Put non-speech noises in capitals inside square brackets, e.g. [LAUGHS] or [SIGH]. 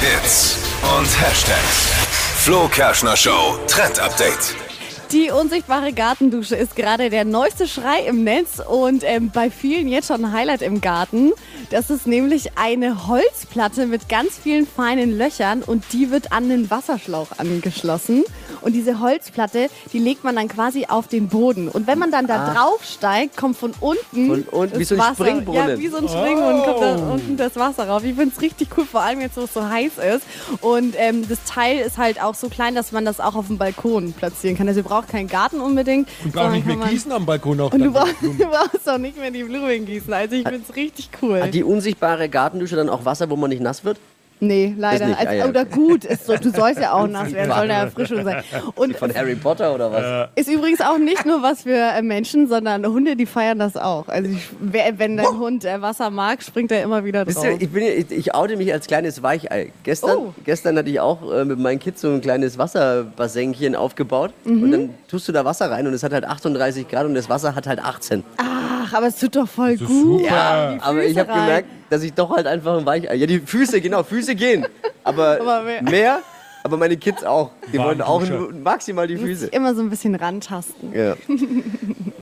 Hits und Hashtags. Flo Kerschner Show Trend Update. Die unsichtbare Gartendusche ist gerade der neueste Schrei im Netz und ähm, bei vielen jetzt schon ein Highlight im Garten. Das ist nämlich eine Holzplatte mit ganz vielen feinen Löchern und die wird an den Wasserschlauch angeschlossen. Und diese Holzplatte, die legt man dann quasi auf den Boden. Und wenn man dann da drauf steigt, kommt von unten. Von unten, das wie so ein Wasser. Springbrunnen. Ja, wie so ein Springbrunnen kommt da unten das Wasser rauf. Ich finde es richtig cool, vor allem jetzt, wo es so heiß ist. Und ähm, das Teil ist halt auch so klein, dass man das auch auf dem Balkon platzieren kann. Also ihr braucht keinen Garten unbedingt. Und auch sondern nicht mehr gießen am Balkon auch. Und du brauchst, du brauchst auch nicht mehr die Blumen gießen. Also ich finde es richtig cool. Hat die unsichtbare Gartendusche dann auch Wasser, wo man nicht nass wird? Nee, leider. nicht, Also, ah, ja, Oder gut, ist so, du sollst ja auch [LAUGHS] nass werden, soll eine Erfrischung sein. [LAUGHS] Und Von Harry Potter oder was? ist übrigens auch nicht nur was für äh, Menschen, sondern Hunde, die feiern das auch. Also ich, wenn dein Hund äh, Wasser mag, springt er immer wieder drauf. ihr, ich, bin, ich, ich oute mich als kleines Weichei. Gestern, Oh. gestern hatte ich auch äh, mit meinen Kids so ein kleines Wasserbassenchen aufgebaut. Mhm. Und dann tust du da Wasser rein und es hat halt 38 Grad und das Wasser hat halt 18. Ach, aber es tut doch voll ist gut. super. Ja, Aber ich habe gemerkt, dass ich doch halt einfach ein Weichei. Ja, die Füße, genau, Füße gehen. Aber, [LAUGHS] Aber mehr. mehr. aber meine Kids auch. Die wollen auch maximal die Füße. immer so ein bisschen rantasten. Ja. [LAUGHS]